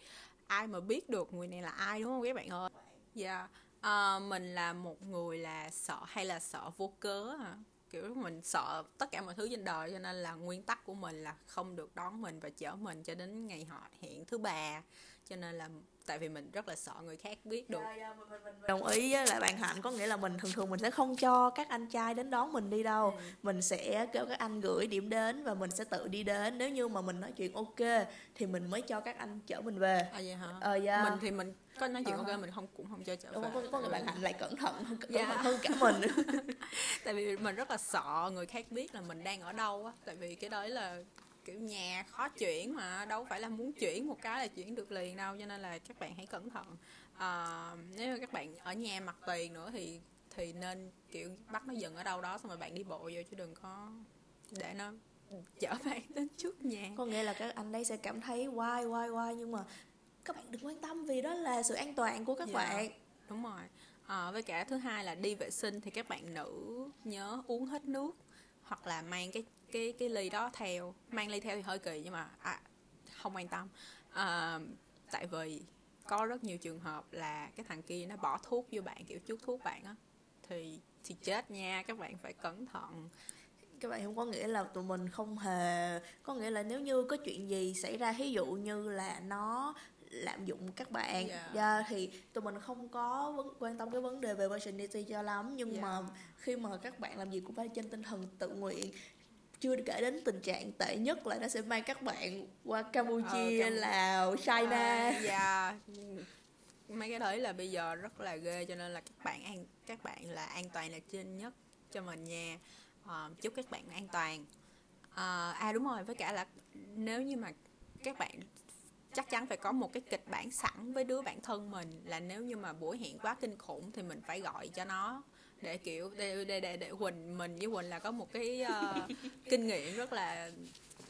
ai mà biết được người này là ai đúng không các bạn ơi? Dạ. yeah à, mình là một người là sợ hay là sợ vô cớ à? kiểu mình sợ tất cả mọi thứ trên đời cho nên là nguyên tắc của mình là không được đón mình và chở mình cho đến ngày họ hẹn thứ ba cho nên là tại vì mình rất là sợ người khác biết được. Yeah, yeah, mình, mình, mình đồng ý với lại bạn hạnh có nghĩa là mình thường thường mình sẽ không cho các anh trai đến đón mình đi đâu. Ừ. mình sẽ kêu các anh gửi điểm đến và mình sẽ tự đi đến. Nếu như mà mình nói chuyện ok thì mình mới cho các anh chở mình về. À vậy hả? Ờ yeah. mình thì mình có nói chuyện uh-huh. ok mình không cũng không cho chở Đúng, về. có, có người bạn hạnh lại cẩn thận hơn cẩn yeah. thận hơn cả mình. Tại vì mình rất là sợ người khác biết là mình đang ở đâu á. Tại vì cái đấy là kiểu nhà khó chuyển mà đâu phải là muốn chuyển một cái là chuyển được liền đâu cho nên là các bạn hãy cẩn thận. À, nếu mà các bạn ở nhà mặt tiền nữa thì thì nên kiểu bắt nó dừng ở đâu đó xong rồi bạn đi bộ vô chứ đừng có để nó chở bạn đến trước nhà. Có nghĩa là các anh đây sẽ cảm thấy quay quay quay nhưng mà các bạn đừng quan tâm vì đó là sự an toàn của các dạ, bạn. đúng rồi. À, với cả thứ hai là đi vệ sinh thì các bạn nữ nhớ uống hết nước hoặc là mang cái cái cái ly đó theo. Mang ly theo thì hơi kỳ nhưng mà à, không quan tâm. À, tại vì có rất nhiều trường hợp là cái thằng kia nó bỏ thuốc vô bạn kiểu chút thuốc bạn á thì thì chết nha các bạn phải cẩn thận. Các bạn không có nghĩa là tụi mình không hề có nghĩa là nếu như có chuyện gì xảy ra ví dụ như là nó lạm dụng các bạn yeah. Dạ. yeah, thì tụi mình không có vấn, quan tâm cái vấn đề về virginity cho lắm nhưng yeah. mà khi mà các bạn làm gì cũng phải trên tinh thần tự nguyện chưa kể đến tình trạng tệ nhất là nó sẽ mang các bạn qua Campuchia, ờ, Lào, China. À, yeah. Mấy cái đấy là bây giờ rất là ghê cho nên là các bạn an các bạn là an toàn là trên nhất cho mình nha. Uh, chúc các bạn an toàn. Uh, à đúng rồi, với cả là nếu như mà các bạn chắc chắn phải có một cái kịch bản sẵn với đứa bạn thân mình là nếu như mà buổi hẹn quá kinh khủng thì mình phải gọi cho nó để kiểu để để để, để Quỳnh mình với Quỳnh là có một cái uh, kinh nghiệm rất là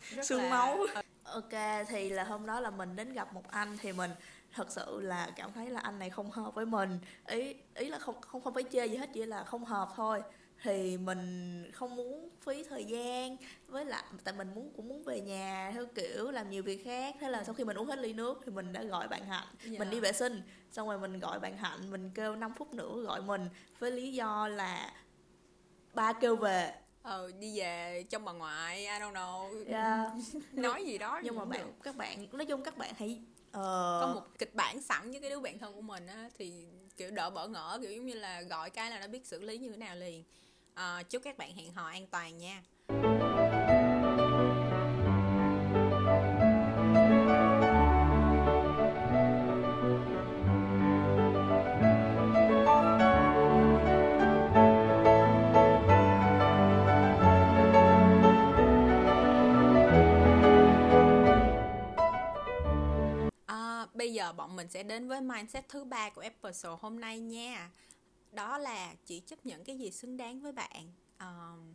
rất xương là... máu. Ok thì là hôm đó là mình đến gặp một anh thì mình thật sự là cảm thấy là anh này không hợp với mình. Ý ý là không không không phải chê gì hết chỉ là không hợp thôi thì mình không muốn phí thời gian với lại tại mình muốn cũng muốn về nhà theo kiểu làm nhiều việc khác thế là sau khi mình uống hết ly nước thì mình đã gọi bạn hạnh yeah. Dạ. mình đi vệ sinh xong rồi mình gọi bạn hạnh mình kêu 5 phút nữa gọi mình với lý do là ba kêu về ờ đi về trong bà ngoại I don't know yeah. nói gì đó nhưng mà bạn được. các bạn nói chung các bạn hãy uh... có một kịch bản sẵn với cái đứa bạn thân của mình á thì kiểu đỡ bỡ ngỡ kiểu giống như là gọi cái là nó biết xử lý như thế nào liền à, chúc các bạn hẹn hò an toàn nha. Ờ, bây giờ bọn mình sẽ đến với mindset thứ ba của episode hôm nay nha đó là chỉ chấp nhận cái gì xứng đáng với bạn. Um,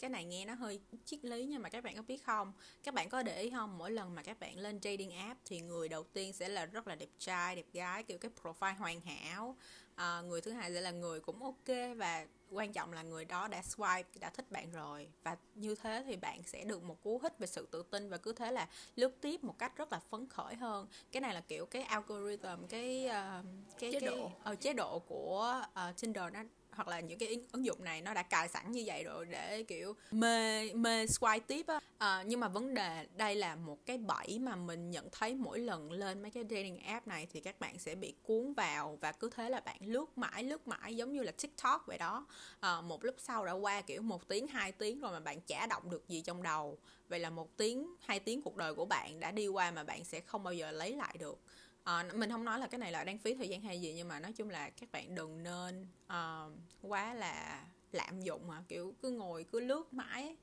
cái này nghe nó hơi triết lý nhưng mà các bạn có biết không? Các bạn có để ý không? Mỗi lần mà các bạn lên dating app thì người đầu tiên sẽ là rất là đẹp trai đẹp gái kiểu cái profile hoàn hảo. À, người thứ hai sẽ là người cũng ok và quan trọng là người đó đã swipe đã thích bạn rồi. Và như thế thì bạn sẽ được một cú hích về sự tự tin và cứ thế là lướt tiếp một cách rất là phấn khởi hơn. Cái này là kiểu cái algorithm cái uh, cái Chế cái độ. uh, chế độ của uh, Tinder nó hoặc là những cái ứng- dụng này nó đã cài sẵn như vậy rồi để kiểu mê mê swipe tiếp á. À, nhưng mà vấn đề đây là một cái bẫy mà mình nhận thấy mỗi lần lên mấy cái dating app này thì các bạn sẽ bị cuốn vào và cứ thế là bạn lướt mãi lướt mãi giống như là tiktok vậy đó. À, một lúc sau đã qua kiểu một tiếng hai tiếng rồi mà bạn chả động được gì trong đầu. Vậy là một tiếng hai tiếng cuộc đời của bạn đã đi qua mà bạn sẽ không bao giờ lấy lại được à, mình không nói là cái này là đang phí thời gian hay gì nhưng mà nói chung là các bạn đừng nên uh, quá là lạm dụng mà kiểu cứ ngồi cứ lướt mãi ấy.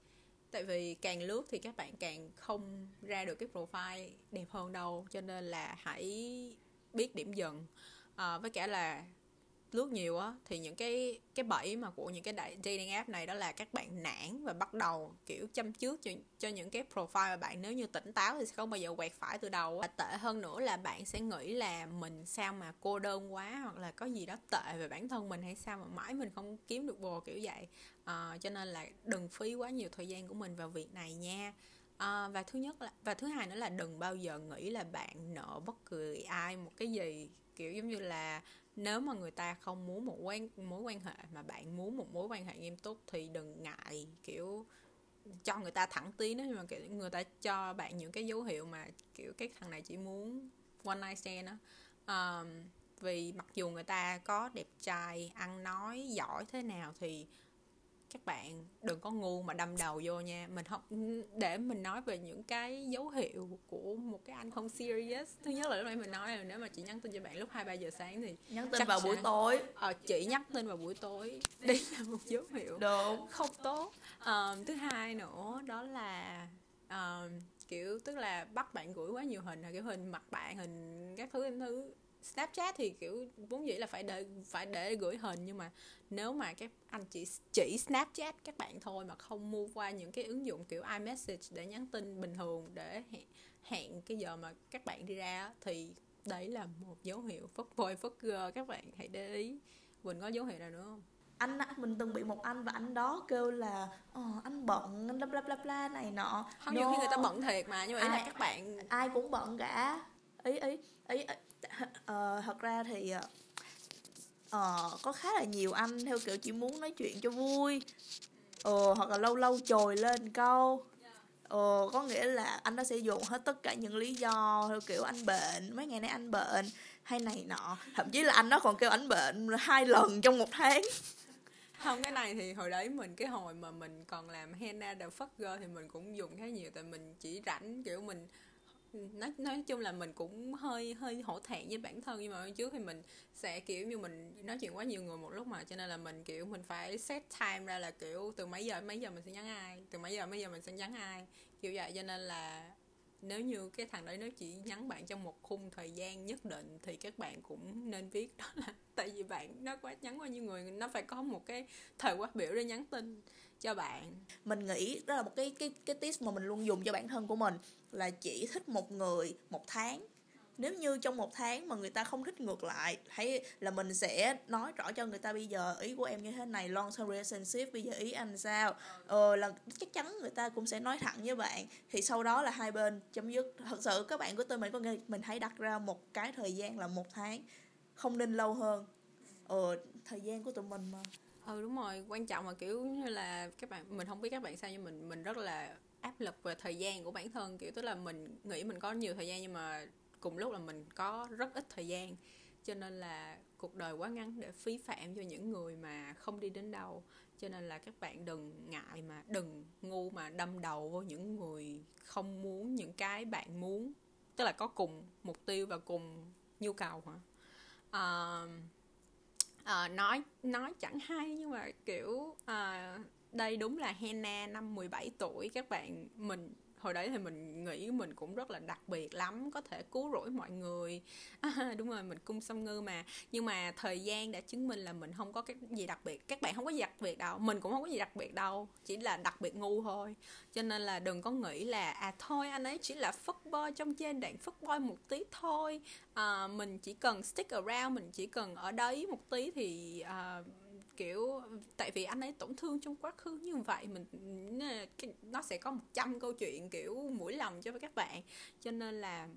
tại vì càng lướt thì các bạn càng không ra được cái profile đẹp hơn đâu cho nên là hãy biết điểm dừng Ờ, với cả là lướt nhiều á thì những cái cái bẫy mà của những cái đại- dating app này đó là các bạn nản và bắt đầu kiểu chăm trước cho, cho những cái profile mà bạn nếu như tỉnh táo thì sẽ không bao giờ quẹt phải từ đầu và tệ hơn nữa là bạn sẽ nghĩ là mình sao mà cô đơn quá hoặc là có gì đó tệ về bản thân mình hay sao mà mãi mình không kiếm được bồ kiểu vậy. À, cho nên là đừng phí quá nhiều thời gian của mình vào việc này nha. À, và thứ nhất là và thứ hai nữa là đừng bao giờ nghĩ là bạn nợ bất cứ ai một cái gì kiểu giống như là nếu mà người ta không muốn một quan mối quan hệ mà bạn muốn một mối quan hệ nghiêm túc thì đừng ngại kiểu cho người ta thẳng tiến nữa nhưng mà kiểu người ta cho bạn những cái dấu hiệu mà kiểu cái thằng này chỉ muốn one night stand á. Um, vì mặc dù người ta có đẹp trai ăn nói giỏi thế nào thì các bạn đừng có ngu mà đâm đầu vô nha. Mình không để mình nói về những cái dấu hiệu của một cái anh không serious. Thứ nhất là lúc nãy mình nói là nếu mà chị nhắn tin cho bạn lúc hai ba giờ sáng thì nhắn tin vào buổi tối. Ờ, chị nhắn tin vào buổi tối. Đây là một dấu hiệu đúng. không tốt. Ờ, thứ hai nữa đó là ờ, kiểu tức là bắt bạn gửi quá nhiều hình kiểu hình mặt bạn hình các thứ các thứ Snapchat thì kiểu vốn dĩ là phải để phải để gửi hình nhưng mà nếu mà các anh chỉ chỉ Snapchat các bạn thôi mà không mua qua những cái ứng dụng kiểu iMessage để nhắn tin bình thường để hẹn, hẹn cái giờ mà các bạn đi ra thì đấy là một dấu hiệu phất boy phất girl các bạn hãy để ý. Mình có dấu hiệu nào nữa không? Anh mình từng bị một anh và anh đó kêu là ờ, anh bận anh bla bla bla bla này nọ. Không nhiều khi No. người ta bận thiệt mà nhưng mà ý là Ai- các bạn ai cũng bận cả. Ý ý ý, ý uh, thật ra thì uh, có khá là nhiều anh theo kiểu chỉ muốn nói chuyện cho vui. Ờ, hoặc là lâu lâu trồi lên câu. Ờ, có nghĩa là anh đó sẽ dùng hết tất cả những lý do theo kiểu anh bệnh mấy ngày nay anh bệnh hay này nọ. Thậm chí là anh nó còn kêu anh bệnh hai lần trong một tháng. Không cái này thì hồi đấy mình cái hồi mà mình còn làm henna the fucker thì mình cũng dùng khá nhiều. Tại mình chỉ rảnh kiểu mình Ừ, nói nói chung là mình cũng hơi hơi hổ thẹn với bản thân. Nhưng mà trước thì mình sẽ, kiểu như, mình nói chuyện quá nhiều người một lúc mà, cho nên là mình, kiểu, mình phải set time ra là, kiểu, từ mấy giờ mấy giờ mình sẽ nhắn ai, từ mấy giờ mấy giờ mình sẽ nhắn ai, kiểu vậy. Cho nên là nếu như cái thằng đấy nó chỉ nhắn bạn trong một khung thời gian nhất định thì các bạn cũng nên viết đó là tại vì bạn nó quá, nhắn qua nhiêu người, nó phải có một cái thời quát biểu để nhắn tin cho bạn. Mình nghĩ đó là một cái cái cái tips mà mình luôn dùng cho bản thân của mình là chỉ thích một người một tháng nếu như trong một tháng mà người ta không thích ngược lại hay là mình sẽ nói rõ cho người ta bây giờ ý của em như thế này, long term relationship, bây giờ ý anh sao? Ờ là chắc chắn người ta cũng sẽ nói thẳng với bạn. Thì sau đó là hai bên chấm dứt. Thật sự các bạn của tôi mình có nghe mình hãy đặt ra một cái thời gian là một tháng, không nên lâu hơn. Ờ thời gian của tụi mình mà. Ừ đúng rồi. Quan trọng là, kiểu như là, các bạn, mình không biết các bạn sao, nhưng mình mình rất là áp lực về thời gian của bản thân. Kiểu, tức là mình nghĩ mình có nhiều thời gian nhưng mà cùng lúc là mình có rất ít thời gian. Cho nên là cuộc đời quá ngắn để phí phạm cho những người mà không đi đến đâu. Cho nên là các bạn đừng ngại mà đừng ngu mà đâm đầu vô những người không muốn những cái bạn muốn. Tức là có cùng mục tiêu và cùng nhu cầu hả? Ờ, ờ, nói nói chẳng hay nhưng mà kiểu ờ, đây đúng là Hena năm 17 tuổi. Các bạn mình hồi đấy thì mình nghĩ mình cũng rất là đặc biệt lắm có thể cứu rỗi mọi người. À, đúng rồi mình cung xâm ngư mà. Nhưng mà thời gian đã chứng minh là mình không có cái gì đặc biệt. Các bạn không có gì đặc biệt đâu mình cũng không có gì đặc biệt đâu chỉ là đặc biệt ngu thôi. Cho nên là đừng có nghĩ là à thôi anh ấy chỉ là fuckboy trong trên đoạn fuckboy một tí thôi. À, mình chỉ cần stick around mình chỉ cần ở đấy một tí thì à, kiểu tại vì anh ấy tổn thương trong quá khứ như vậy mình nó sẽ có 100 câu chuyện kiểu mũi lòng cho các bạn. Cho nên là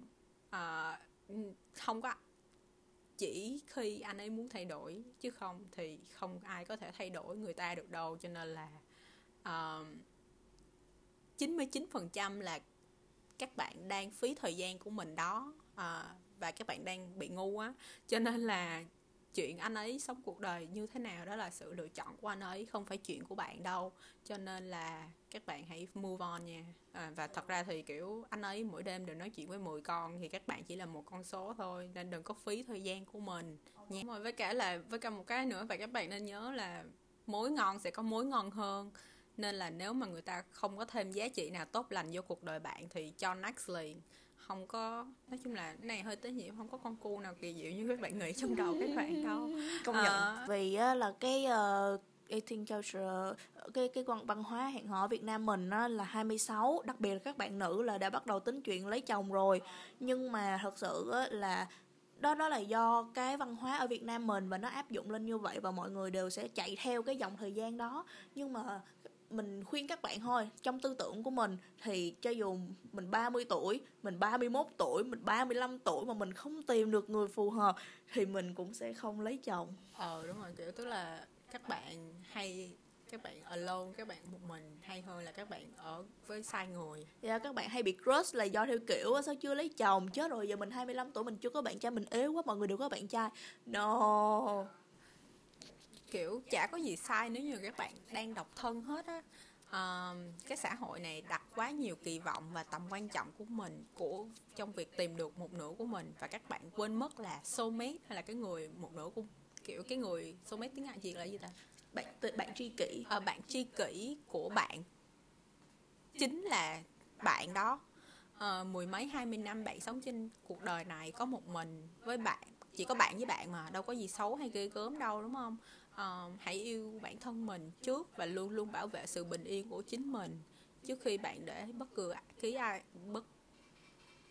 uh, không có chỉ khi anh ấy muốn thay đổi chứ không thì không ai có thể thay đổi người ta được đâu. Cho nên là ờ, uh, 99% là các bạn đang phí thời gian của mình đó uh, và các bạn đang bị ngu á. Cho nên là chuyện anh ấy sống cuộc đời như thế nào đó là sự lựa chọn của anh ấy không phải chuyện của bạn đâu. Cho nên là các bạn hãy move on nha. À, và thật ra thì kiểu anh ấy mỗi đêm đều nói chuyện với 10 con thì các bạn chỉ là một con số thôi nên đừng có phí thời gian của mình nha. Rồi với cả là với cả một cái nữa và các bạn nên nhớ là mối ngon sẽ có mối ngon hơn. Nên là nếu mà người ta không có thêm giá trị nào tốt lành vô cuộc đời bạn thì cho next liền không có nói chung là cái này hơi tế nhị không có con cu nào kỳ diệu như các bạn nghĩ trong đầu các bạn đâu. Công nhận. À, vì á, là cái uh, 18 culture cái cái văn văn hóa hẹn hò ở Việt Nam mình á, là 26 đặc biệt là các bạn nữ là đã bắt đầu tính chuyện lấy chồng rồi. Nhưng mà thật sự á, là đó đó là do cái văn hóa ở Việt Nam mình và nó áp dụng lên như vậy và mọi người đều sẽ chạy theo cái dòng thời gian đó. Nhưng mà mình khuyên các bạn thôi. Trong tư tưởng của mình thì cho dù mình 30 tuổi mình 31 tuổi mình 35 tuổi mà mình không tìm được người phù hợp thì mình cũng sẽ không lấy chồng. Ờ đúng rồi kiểu tức là các bạn hay các bạn alone các bạn một mình hay hơn là các bạn ở với sai người. Dạ yeah, các bạn hay bị crush là do theo kiểu sao chưa lấy chồng? Chết rồi giờ mình 25 tuổi mình chưa có bạn trai mình yếu quá mọi người đều có bạn trai. No kiểu chả có gì sai nếu như các bạn đang độc thân hết á. Uh, cái xã hội này đặt quá nhiều kỳ vọng và tầm quan trọng của mình của trong việc tìm được một nửa của mình. Và các bạn quên mất là soulmate hay là cái người một nửa của kiểu cái người soulmate tiếng Anh gì là gì ta? Bạn bạn tri kỷ. Uh, bạn tri kỷ của bạn. Chính là bạn đó. Uh, mười mấy hai mươi năm bạn sống trên cuộc đời này có một mình với bạn chỉ có bạn với bạn mà đâu có gì xấu hay ghê gớm đâu đúng không uh, hãy yêu bản thân mình trước và luôn luôn bảo vệ sự bình yên của chính mình. Trước khi bạn để bất cứ ký ai bất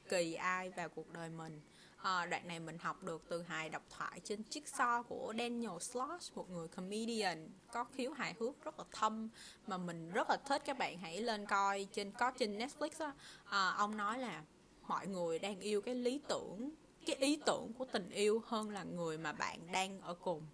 kỳ ai vào cuộc đời mình. À, đoạn này mình học được từ hài độc thoại trên chiếc so của Daniel Sloss một người comedian có khiếu hài hước rất là thâm mà mình rất là thích. Các bạn hãy lên coi trên có trên Netflix đó. à, ờ, ông nói là mọi người đang yêu cái lý tưởng cái ý tưởng của tình yêu hơn là người mà bạn đang ở cùng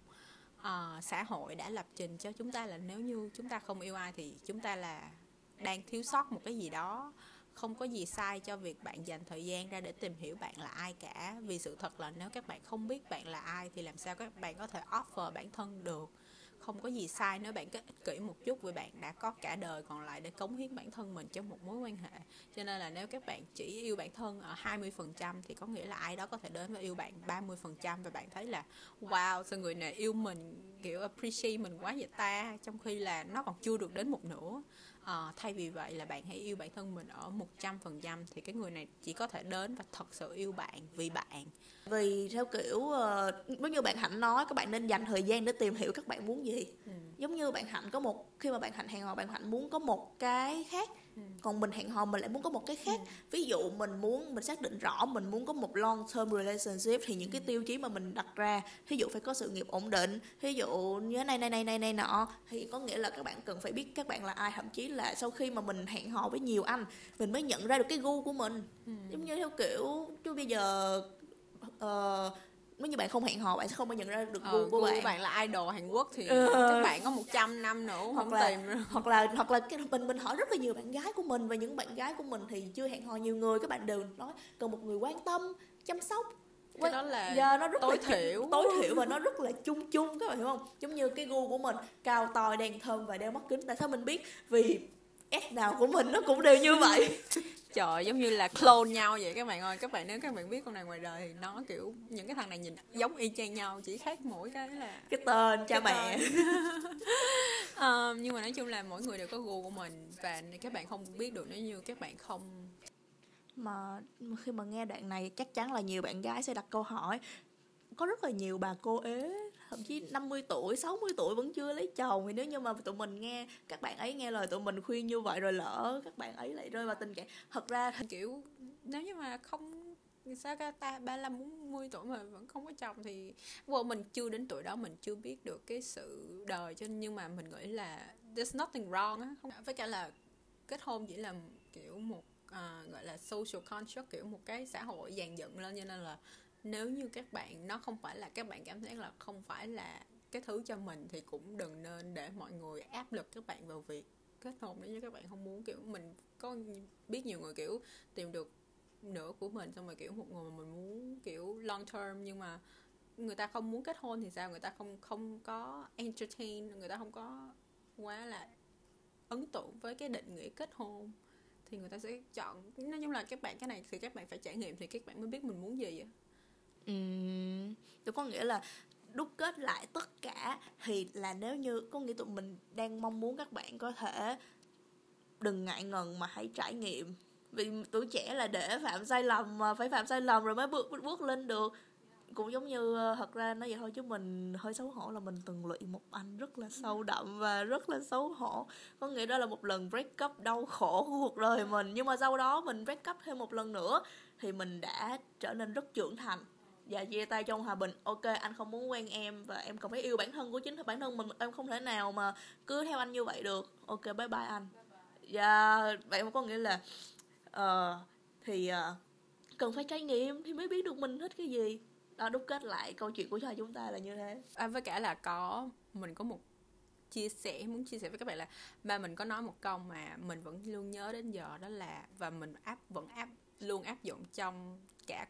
uh, xã hội đã lập trình cho chúng ta là nếu như chúng ta không yêu ai thì chúng ta là đang thiếu sót một cái gì đó. Không có gì sai cho việc bạn dành thời gian ra để tìm hiểu bạn là ai cả. Vì sự thật là nếu các bạn không biết bạn là ai thì làm sao các bạn có thể offer bản thân được không có gì sai nếu bạn cứ ích kỷ một chút vì bạn đã có cả đời còn lại để cống hiến bản thân mình trong một mối quan hệ. Cho nên là nếu các bạn chỉ yêu bản thân ở 20% thì có nghĩa là ai đó có thể đến và yêu bạn 30% và bạn thấy là, wow, sao người này yêu mình, kiểu, appreciate mình quá vậy ta? Trong khi là nó còn chưa được đến một nửa à, thay vì vậy là bạn hãy yêu bản thân mình ở một trăm phần trăm thì cái người này chỉ có thể đến và thật sự yêu bạn vì bạn vì theo kiểu uh, giống như bạn hạnh nói các bạn nên dành thời gian để tìm hiểu các bạn muốn gì ừ. giống như bạn hạnh có một khi mà bạn hạnh hẹn hò bạn hạnh muốn có một cái khác ừ. còn mình hẹn hò mình lại muốn có một cái khác ừ. ví dụ mình muốn mình xác định rõ mình muốn có một long term relationship thì những cái tiêu chí mà mình đặt ra ví dụ phải có sự nghiệp ổn định ví dụ như này này này này này nọ thì có nghĩa là các bạn cần phải biết các bạn là ai thậm chí là sau khi mà mình hẹn hò với nhiều anh mình mới nhận ra được cái gu của mình ừ. giống như theo kiểu chứ bây giờ uh, nếu như bạn không hẹn hò bạn sẽ không bao nhận ra được gu ờ, của bạn. bạn là idol Hàn Quốc thì ừ. các bạn có 100 năm nữa hoặc không là, tìm hoặc là hoặc là cái mình mình hỏi rất là nhiều bạn gái của mình và những bạn gái của mình thì chưa hẹn hò nhiều người các bạn đều nói cần một người quan tâm chăm sóc cái đó là yeah, dạ, nó rất tối là thiểu. tối thiểu và nó rất là chung chung các bạn hiểu không? Giống như cái gu của mình cao to đen thơm và đeo mắt kính. Tại sao mình biết? Vì S nào của mình nó cũng đều như vậy. Trời giống như là clone nhau vậy các bạn ơi. Các bạn nếu các bạn biết con này ngoài đời thì nó kiểu những cái thằng này nhìn giống y chang nhau chỉ khác mỗi cái là cái tên cha mẹ. Ờ, nhưng mà nói chung là mỗi người đều có gu của mình và các bạn không biết được nếu như các bạn không mà khi mà nghe đoạn này chắc chắn là nhiều bạn gái sẽ đặt câu hỏi. Có rất là nhiều bà cô ế thậm chí 50 tuổi, 60 tuổi vẫn chưa lấy chồng. Thì nếu như mà tụi mình nghe các bạn ấy nghe lời tụi mình khuyên như vậy rồi lỡ các bạn ấy lại rơi vào tình trạng thật ra kiểu nếu như mà không sao ca ta ba mươi bốn mươi tuổi mà vẫn không có chồng thì well, mình chưa đến tuổi đó mình chưa biết được cái sự đời cho nhưng mà mình nghĩ là there's nothing wrong á. Không với cả là kết hôn chỉ là kiểu một uh, gọi là social construct kiểu một cái xã hội dàn dựng lên cho nên là nếu như các bạn, nó không phải là các bạn cảm thấy là không phải là cái thứ cho mình thì cũng đừng nên để mọi người áp lực các bạn vào việc kết hôn. Nếu như các bạn không muốn, kiểu, mình có biết nhiều người, kiểu, tìm được nửa của mình xong rồi, kiểu, một người mà mình muốn, kiểu, long term nhưng mà người ta không muốn kết hôn thì sao? Người ta không không có entertain, người ta không có quá là ấn tượng với cái định nghĩa kết hôn thì người ta sẽ chọn. Nói chung là các bạn, cái này thì các bạn phải trải nghiệm thì các bạn mới biết mình muốn gì vậy um, có nghĩa là đúc kết lại tất cả thì là nếu như có nghĩa tụi mình đang mong muốn các bạn có thể đừng ngại ngần mà hãy trải nghiệm. Vì tuổi trẻ là để phạm sai lầm mà phải phạm sai lầm rồi mới bước bước lên được. Cũng giống như ờ, thật ra nói vậy thôi chứ mình hơi xấu hổ là mình từng lụy một anh rất là sâu đậm và rất là xấu hổ. Có nghĩa đó là một lần break up đau khổ của cuộc đời mình. Nhưng mà sau đó mình break up thêm một lần nữa thì mình đã trở nên rất trưởng thành và chia tay trong hòa bình. Ok anh không muốn quen em và em còn phải yêu bản thân của chính bản thân mình. Em không thể nào mà cứ theo anh như vậy được. Ok bye bye anh. Và vậy có nghĩa là uh, thì uh, cần phải trải nghiệm thì mới biết được mình thích cái gì. Đó đúc kết lại câu chuyện của chúng ta là như thế. À, với cả là có mình có một chia sẻ muốn chia sẻ với các bạn là ba mình có nói một câu mà mình vẫn luôn nhớ đến giờ đó là và mình áp vẫn áp luôn áp dụng trong cả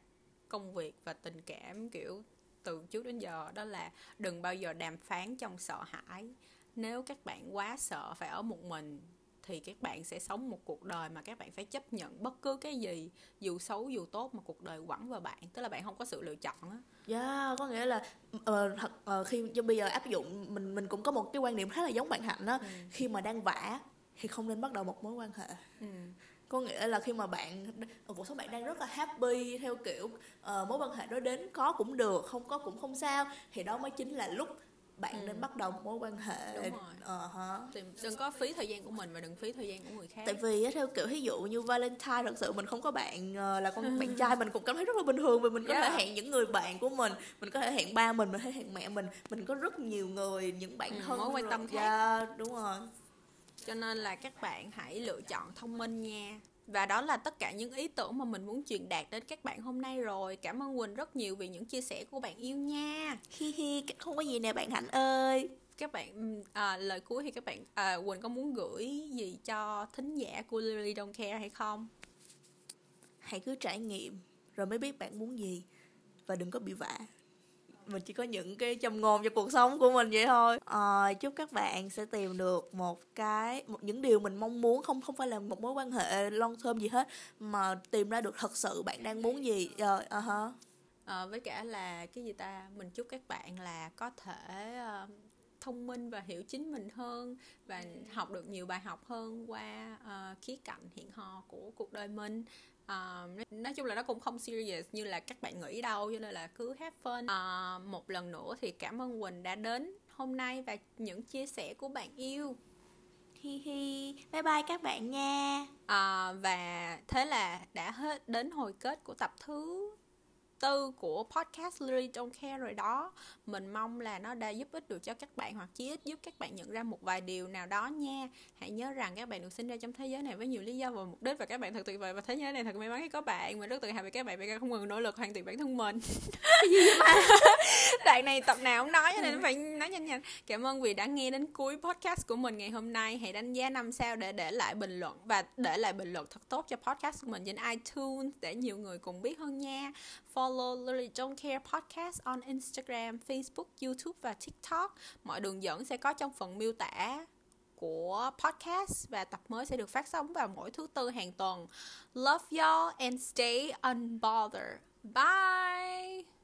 công việc và tình cảm kiểu từ trước đến giờ đó là đừng bao giờ đàm phán trong sợ hãi. Nếu các bạn quá sợ phải ở một mình thì các bạn sẽ sống một cuộc đời mà các bạn phải chấp nhận bất cứ cái gì dù xấu dù tốt mà cuộc đời quẳng vào bạn. Tức là bạn không có sự lựa chọn á. Yeah, có nghĩa là uh, thật uh, khi cho bây giờ áp dụng mình mình cũng có một cái quan điểm khá là giống bạn hạnh á. Ừ. khi mà đang vả thì không nên bắt đầu một mối quan hệ. Ừ có nghĩa là khi mà bạn cuộc sống bạn đang rất là happy theo kiểu uh, mối quan hệ đó đến có cũng được không có cũng không sao thì đó mới chính là lúc bạn ừ. nên bắt đầu một mối quan hệ Đúng rồi. Uh-huh. Thì đừng có phí thời gian của mình và đừng phí thời gian của người khác tại vì theo kiểu ví dụ như Valentine thật sự mình không có bạn uh, là con bạn trai mình cũng cảm thấy rất là bình thường vì mình có yeah. thể hẹn những người bạn của mình mình có thể hẹn ba mình mình có thể hẹn mẹ mình mình có rất nhiều người những bạn ừ, thân mối quan tâm khác yeah, đúng rồi cho nên là các bạn hãy lựa chọn thông minh nha. Và đó là tất cả những ý tưởng mà mình muốn truyền đạt đến các bạn hôm nay rồi. Cảm ơn quỳnh rất nhiều vì những chia sẻ của bạn yêu nha. Hi hi không có gì nè bạn hạnh ơi. Các bạn à, lời cuối thì các bạn à, quỳnh có muốn gửi gì cho thính giả của Lily Don't Care hay không? Hãy cứ trải nghiệm rồi mới biết bạn muốn gì. Và đừng có bị vạ mình chỉ có những cái châm ngôn cho cuộc sống của mình vậy thôi. À, chúc các bạn sẽ tìm được một cái một những điều mình mong muốn không không phải là một mối quan hệ long thơm gì hết mà tìm ra được thật sự bạn đang muốn gì. Rồi uh, uh-huh. à, với cả là cái gì ta? Mình chúc các bạn là có thể uh, thông minh và hiểu chính mình hơn và học được nhiều bài học hơn qua uh, khía cạnh hiện hò của cuộc đời mình uh, nói chung là nó cũng không serious như là các bạn nghĩ đâu cho nên là cứ have fun. Uh, một lần nữa thì cảm ơn quỳnh đã đến hôm nay và những chia sẻ của bạn yêu. Hi hi. Bye bye các bạn nha. À, và thế là đã hết đến hồi kết của tập thứ tư của podcast Lily Don't Care rồi đó. Mình mong là nó đã giúp ích được cho các bạn hoặc chí ít giúp các bạn nhận ra một vài điều nào đó nha. Hãy nhớ rằng các bạn được sinh ra trong thế giới này với nhiều lý do và mục đích Và các bạn thật tuyệt vời và thế giới này thật may mắn khi có bạn. Mình rất tự hào về các bạn vì các không ngừng nỗ lực hoàn thiện bản thân mình Đoạn này tập nào cũng nói cho nên phải nói nhanh nhanh Cảm ơn vì đã nghe đến cuối podcast của mình ngày hôm nay Hãy đánh giá năm sao để để lại bình luận Và để lại bình luận thật tốt cho podcast của mình trên iTunes Để nhiều người cùng biết hơn nha follow Lily Don't Care Podcast on Instagram, Facebook, YouTube và TikTok. Mọi đường dẫn sẽ có trong phần miêu tả của podcast và tập mới sẽ được phát sóng vào mỗi thứ tư hàng tuần. Love y'all and stay unbothered. Bye!